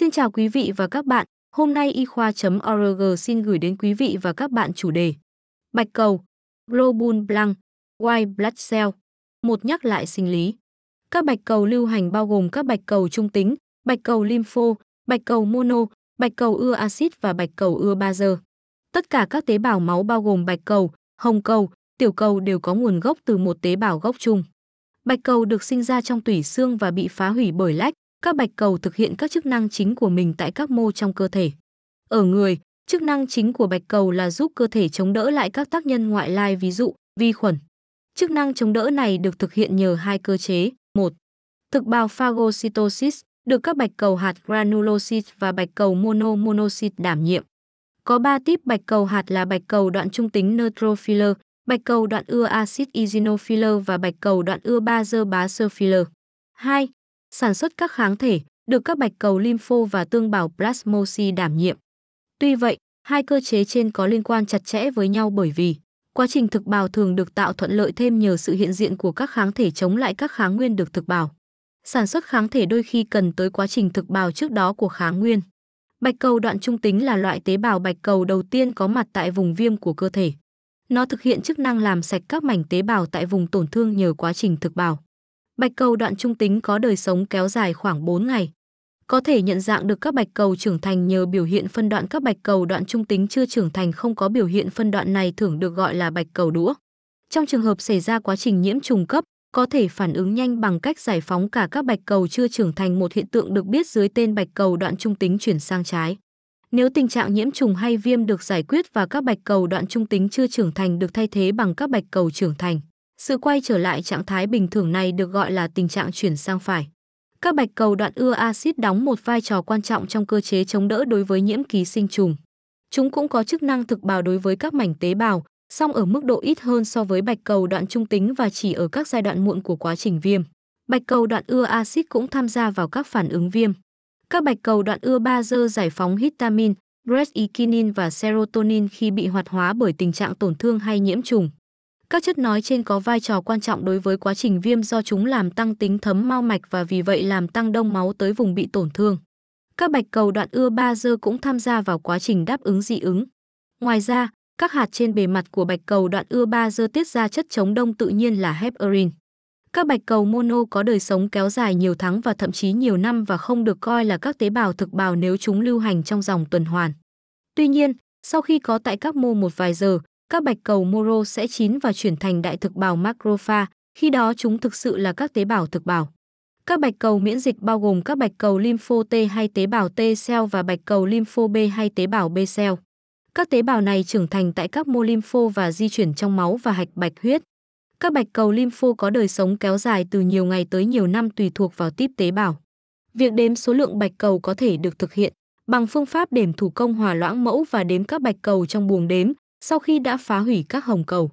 Xin chào quý vị và các bạn, hôm nay y khoa.org xin gửi đến quý vị và các bạn chủ đề Bạch cầu, globul, Blanc, White Blood Cell. Một nhắc lại sinh lý. Các bạch cầu lưu hành bao gồm các bạch cầu trung tính, bạch cầu lympho, bạch cầu mono, bạch cầu ưa axit và bạch cầu ưa bazơ. Tất cả các tế bào máu bao gồm bạch cầu, hồng cầu, tiểu cầu đều có nguồn gốc từ một tế bào gốc chung. Bạch cầu được sinh ra trong tủy xương và bị phá hủy bởi lách, các bạch cầu thực hiện các chức năng chính của mình tại các mô trong cơ thể. Ở người, chức năng chính của bạch cầu là giúp cơ thể chống đỡ lại các tác nhân ngoại lai ví dụ vi khuẩn. Chức năng chống đỡ này được thực hiện nhờ hai cơ chế. một Thực bào phagocytosis được các bạch cầu hạt granulocyte và bạch cầu monomonocyte đảm nhiệm. Có 3 tip bạch cầu hạt là bạch cầu đoạn trung tính neutrophil, bạch cầu đoạn ưa axit eosinophil và bạch cầu đoạn ưa bazơ basophil. 2 sản xuất các kháng thể, được các bạch cầu lympho và tương bào plasmocyte đảm nhiệm. Tuy vậy, hai cơ chế trên có liên quan chặt chẽ với nhau bởi vì quá trình thực bào thường được tạo thuận lợi thêm nhờ sự hiện diện của các kháng thể chống lại các kháng nguyên được thực bào. Sản xuất kháng thể đôi khi cần tới quá trình thực bào trước đó của kháng nguyên. Bạch cầu đoạn trung tính là loại tế bào bạch cầu đầu tiên có mặt tại vùng viêm của cơ thể. Nó thực hiện chức năng làm sạch các mảnh tế bào tại vùng tổn thương nhờ quá trình thực bào. Bạch cầu đoạn trung tính có đời sống kéo dài khoảng 4 ngày. Có thể nhận dạng được các bạch cầu trưởng thành nhờ biểu hiện phân đoạn các bạch cầu đoạn trung tính chưa trưởng thành không có biểu hiện phân đoạn này thường được gọi là bạch cầu đũa. Trong trường hợp xảy ra quá trình nhiễm trùng cấp, có thể phản ứng nhanh bằng cách giải phóng cả các bạch cầu chưa trưởng thành một hiện tượng được biết dưới tên bạch cầu đoạn trung tính chuyển sang trái. Nếu tình trạng nhiễm trùng hay viêm được giải quyết và các bạch cầu đoạn trung tính chưa trưởng thành được thay thế bằng các bạch cầu trưởng thành, sự quay trở lại trạng thái bình thường này được gọi là tình trạng chuyển sang phải. Các bạch cầu đoạn ưa axit đóng một vai trò quan trọng trong cơ chế chống đỡ đối với nhiễm ký sinh trùng. Chúng cũng có chức năng thực bào đối với các mảnh tế bào, song ở mức độ ít hơn so với bạch cầu đoạn trung tính và chỉ ở các giai đoạn muộn của quá trình viêm. Bạch cầu đoạn ưa axit cũng tham gia vào các phản ứng viêm. Các bạch cầu đoạn ưa ba dơ giải phóng histamine, bradykinin và serotonin khi bị hoạt hóa bởi tình trạng tổn thương hay nhiễm trùng. Các chất nói trên có vai trò quan trọng đối với quá trình viêm do chúng làm tăng tính thấm mau mạch và vì vậy làm tăng đông máu tới vùng bị tổn thương. Các bạch cầu đoạn ưa ba dơ cũng tham gia vào quá trình đáp ứng dị ứng. Ngoài ra, các hạt trên bề mặt của bạch cầu đoạn ưa ba dơ tiết ra chất chống đông tự nhiên là heparin. Các bạch cầu mono có đời sống kéo dài nhiều tháng và thậm chí nhiều năm và không được coi là các tế bào thực bào nếu chúng lưu hành trong dòng tuần hoàn. Tuy nhiên, sau khi có tại các mô một vài giờ, các bạch cầu moro sẽ chín và chuyển thành đại thực bào macropha, khi đó chúng thực sự là các tế bào thực bào. Các bạch cầu miễn dịch bao gồm các bạch cầu lympho T hay tế bào T cell và bạch cầu lympho B hay tế bào B cell. Các tế bào này trưởng thành tại các mô lympho và di chuyển trong máu và hạch bạch huyết. Các bạch cầu lympho có đời sống kéo dài từ nhiều ngày tới nhiều năm tùy thuộc vào típ tế bào. Việc đếm số lượng bạch cầu có thể được thực hiện bằng phương pháp đếm thủ công hòa loãng mẫu và đếm các bạch cầu trong buồng đếm, sau khi đã phá hủy các hồng cầu,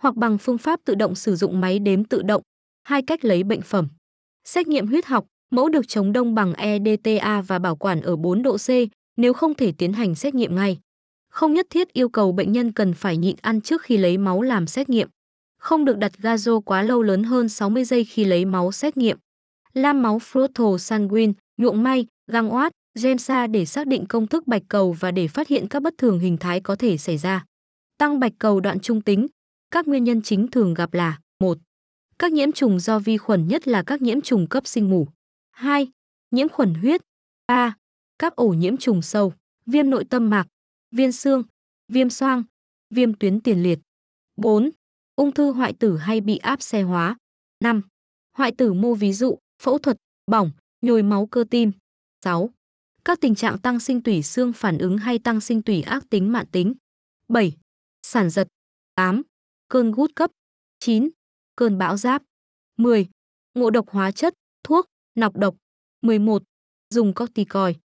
hoặc bằng phương pháp tự động sử dụng máy đếm tự động, hai cách lấy bệnh phẩm. Xét nghiệm huyết học, mẫu được chống đông bằng EDTA và bảo quản ở 4 độ C nếu không thể tiến hành xét nghiệm ngay. Không nhất thiết yêu cầu bệnh nhân cần phải nhịn ăn trước khi lấy máu làm xét nghiệm. Không được đặt gazo quá lâu lớn hơn 60 giây khi lấy máu xét nghiệm. Lam máu frotal sanguine, nhuộm may, găng oát, GEMSA để xác định công thức bạch cầu và để phát hiện các bất thường hình thái có thể xảy ra. Tăng bạch cầu đoạn trung tính. Các nguyên nhân chính thường gặp là: 1. Các nhiễm trùng do vi khuẩn nhất là các nhiễm trùng cấp sinh mủ. 2. Nhiễm khuẩn huyết. 3. Các ổ nhiễm trùng sâu, viêm nội tâm mạc, viêm xương, viêm xoang, viêm tuyến tiền liệt. 4. Ung thư hoại tử hay bị áp xe hóa. 5. Hoại tử mô ví dụ, phẫu thuật, bỏng, nhồi máu cơ tim. 6. Các tình trạng tăng sinh tủy xương phản ứng hay tăng sinh tủy ác tính mạn tính. 7 sản giật. 8. Cơn gút cấp. 9. Cơn bão giáp. 10. Ngộ độc hóa chất, thuốc, nọc độc. 11. Dùng corticoid.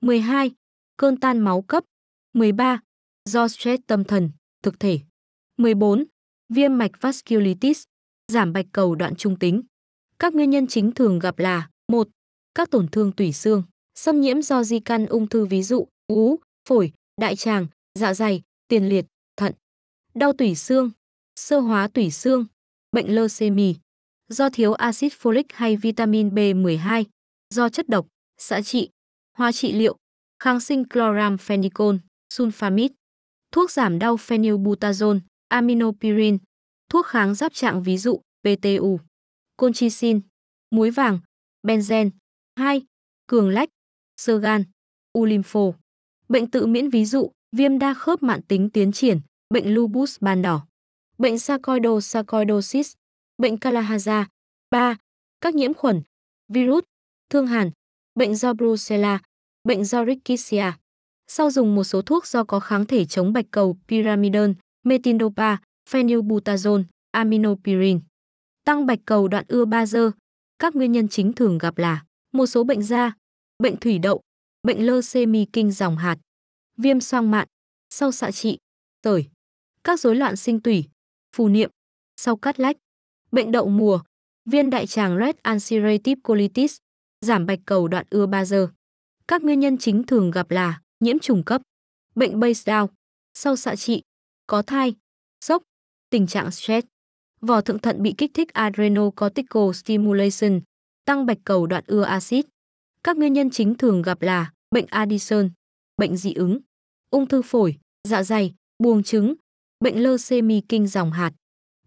12. Cơn tan máu cấp. 13. Do stress tâm thần, thực thể. 14. Viêm mạch vasculitis, giảm bạch cầu đoạn trung tính. Các nguyên nhân chính thường gặp là 1. Các tổn thương tủy xương, xâm nhiễm do di căn ung thư ví dụ ú, phổi, đại tràng, dạ dày, tiền liệt, đau tủy xương, sơ hóa tủy xương, bệnh leucemia, do thiếu axit folic hay vitamin B12, do chất độc, xã trị, Hóa trị liệu, kháng sinh chloramphenicol, sulfamid, thuốc giảm đau phenylbutazone, aminopirin, thuốc kháng giáp trạng ví dụ PTU, colchicine, muối vàng, benzen, 2, cường lách, sơ gan, u lympho. Bệnh tự miễn ví dụ viêm đa khớp mạn tính tiến triển, bệnh lupus ban đỏ, bệnh sarcoidosis, bệnh Kalahaza. 3. Các nhiễm khuẩn, virus, thương hàn, bệnh do Brucella, bệnh do Rickettsia. Sau dùng một số thuốc do có kháng thể chống bạch cầu pyramidon, metindopa, phenylbutazone, aminopirin. Tăng bạch cầu đoạn ưa ba dơ. Các nguyên nhân chính thường gặp là một số bệnh da, bệnh thủy đậu, bệnh lơ semi kinh dòng hạt, viêm xoang mạn, sau xạ trị, tởi, các rối loạn sinh tủy, phù niệm, sau cắt lách, bệnh đậu mùa, viên đại tràng red ulcerative colitis, giảm bạch cầu đoạn ưa ba giờ. Các nguyên nhân chính thường gặp là nhiễm trùng cấp, bệnh base down, sau xạ trị, có thai, sốc, tình trạng stress, vỏ thượng thận bị kích thích adrenocortical stimulation, tăng bạch cầu đoạn ưa axit. Các nguyên nhân chính thường gặp là bệnh Addison, bệnh dị ứng, ung thư phổi, dạ dày, buồng trứng, bệnh leucemia kinh dòng hạt,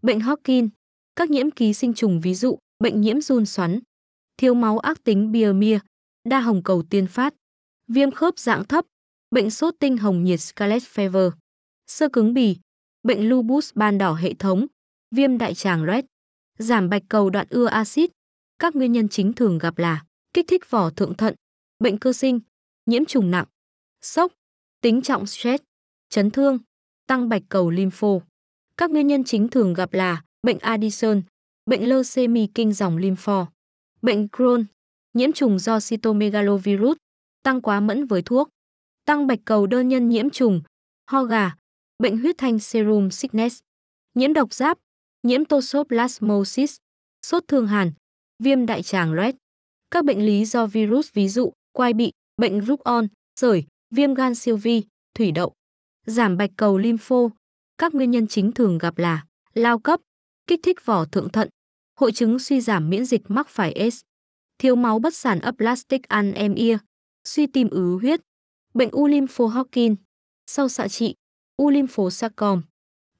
bệnh Hodgkin, các nhiễm ký sinh trùng ví dụ bệnh nhiễm run xoắn, thiếu máu ác tính bia đa hồng cầu tiên phát, viêm khớp dạng thấp, bệnh sốt tinh hồng nhiệt scarlet fever, sơ cứng bì, bệnh lupus ban đỏ hệ thống, viêm đại tràng red, giảm bạch cầu đoạn ưa axit. Các nguyên nhân chính thường gặp là kích thích vỏ thượng thận, bệnh cơ sinh, nhiễm trùng nặng, sốc, tính trọng stress, chấn thương, tăng bạch cầu lympho. Các nguyên nhân chính thường gặp là bệnh Addison, bệnh leucemia kinh dòng lympho, bệnh Crohn, nhiễm trùng do cytomegalovirus, tăng quá mẫn với thuốc, tăng bạch cầu đơn nhân nhiễm trùng, ho gà, bệnh huyết thanh serum sickness, nhiễm độc giáp, nhiễm toxoplasmosis, sốt thương hàn, viêm đại tràng loét, các bệnh lý do virus ví dụ quai bị, bệnh rút on, sởi, viêm gan siêu vi, thủy đậu, giảm bạch cầu lympho. Các nguyên nhân chính thường gặp là lao cấp, kích thích vỏ thượng thận, hội chứng suy giảm miễn dịch mắc phải AIDS, thiếu máu bất sản aplastic anemia, suy tim ứ huyết, bệnh u lympho Hodgkin, sau xạ trị, u lympho sarcom,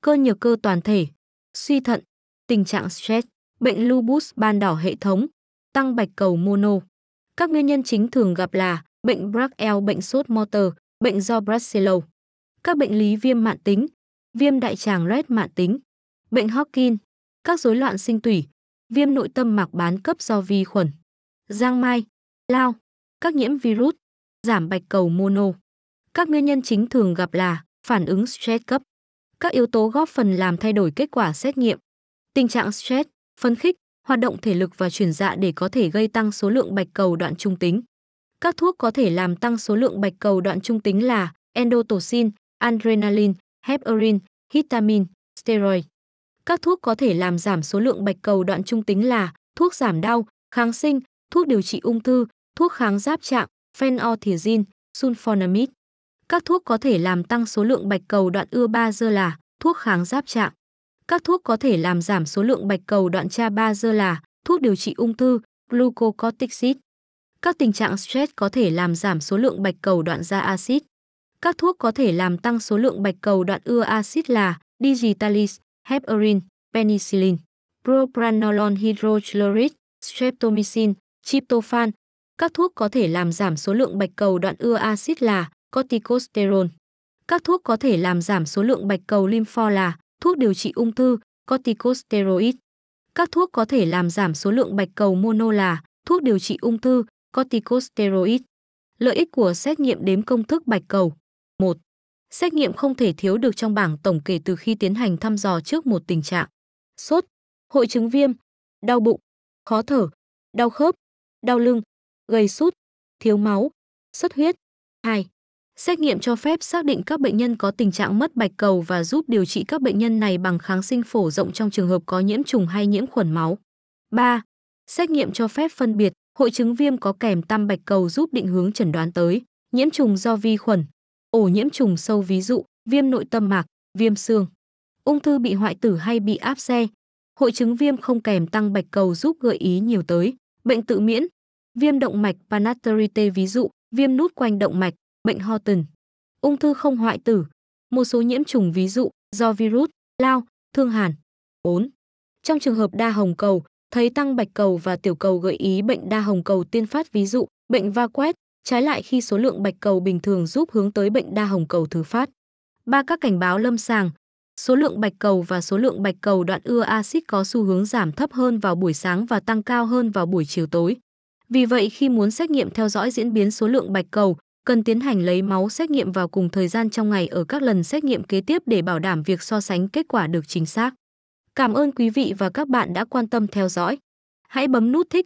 cơ nhược cơ toàn thể, suy thận, tình trạng stress, bệnh lupus ban đỏ hệ thống, tăng bạch cầu mono. Các nguyên nhân chính thường gặp là bệnh Brackel, bệnh sốt motor, bệnh do Brucella, các bệnh lý viêm mạn tính, viêm đại tràng red mạn tính, bệnh Hodgkin, các rối loạn sinh tủy, viêm nội tâm mạc bán cấp do vi khuẩn, giang mai, lao, các nhiễm virus, giảm bạch cầu mono. Các nguyên nhân chính thường gặp là phản ứng stress cấp, các yếu tố góp phần làm thay đổi kết quả xét nghiệm, tình trạng stress, phấn khích, hoạt động thể lực và chuyển dạ để có thể gây tăng số lượng bạch cầu đoạn trung tính. Các thuốc có thể làm tăng số lượng bạch cầu đoạn trung tính là endotoxin, adrenaline, heparin, histamine, steroid. Các thuốc có thể làm giảm số lượng bạch cầu đoạn trung tính là thuốc giảm đau, kháng sinh, thuốc điều trị ung thư, thuốc kháng giáp trạng, phenothiazine, sulfonamide. Các thuốc có thể làm tăng số lượng bạch cầu đoạn ưa ba dơ là thuốc kháng giáp trạng. Các thuốc có thể làm giảm số lượng bạch cầu đoạn cha ba dơ là thuốc điều trị ung thư, glucocorticoid. Các tình trạng stress có thể làm giảm số lượng bạch cầu đoạn ra axit. Các thuốc có thể làm tăng số lượng bạch cầu đoạn ưa axit là digitalis, heparin, penicillin, propranolol hydrochloride, streptomycin, tryptophan. Các thuốc có thể làm giảm số lượng bạch cầu đoạn ưa axit là corticosterol. Các thuốc có thể làm giảm số lượng bạch cầu lympho là thuốc điều trị ung thư, corticosteroid. Các thuốc có thể làm giảm số lượng bạch cầu mono là thuốc điều trị ung thư, corticosteroid. Lợi ích của xét nghiệm đếm công thức bạch cầu 1. Xét nghiệm không thể thiếu được trong bảng tổng kể từ khi tiến hành thăm dò trước một tình trạng. Sốt, hội chứng viêm, đau bụng, khó thở, đau khớp, đau lưng, gầy sút, thiếu máu, xuất huyết. 2. Xét nghiệm cho phép xác định các bệnh nhân có tình trạng mất bạch cầu và giúp điều trị các bệnh nhân này bằng kháng sinh phổ rộng trong trường hợp có nhiễm trùng hay nhiễm khuẩn máu. 3. Xét nghiệm cho phép phân biệt hội chứng viêm có kèm tam bạch cầu giúp định hướng chẩn đoán tới nhiễm trùng do vi khuẩn, ổ nhiễm trùng sâu ví dụ viêm nội tâm mạc, viêm xương, ung thư bị hoại tử hay bị áp xe, hội chứng viêm không kèm tăng bạch cầu giúp gợi ý nhiều tới. Bệnh tự miễn, viêm động mạch panaterite ví dụ viêm nút quanh động mạch, bệnh Horton, ung thư không hoại tử, một số nhiễm trùng ví dụ do virus, lao, thương hàn. 4. Trong trường hợp đa hồng cầu, thấy tăng bạch cầu và tiểu cầu gợi ý bệnh đa hồng cầu tiên phát ví dụ bệnh va quét, trái lại khi số lượng bạch cầu bình thường giúp hướng tới bệnh đa hồng cầu thứ phát. Ba các cảnh báo lâm sàng, số lượng bạch cầu và số lượng bạch cầu đoạn ưa axit có xu hướng giảm thấp hơn vào buổi sáng và tăng cao hơn vào buổi chiều tối. Vì vậy khi muốn xét nghiệm theo dõi diễn biến số lượng bạch cầu, cần tiến hành lấy máu xét nghiệm vào cùng thời gian trong ngày ở các lần xét nghiệm kế tiếp để bảo đảm việc so sánh kết quả được chính xác. Cảm ơn quý vị và các bạn đã quan tâm theo dõi. Hãy bấm nút thích,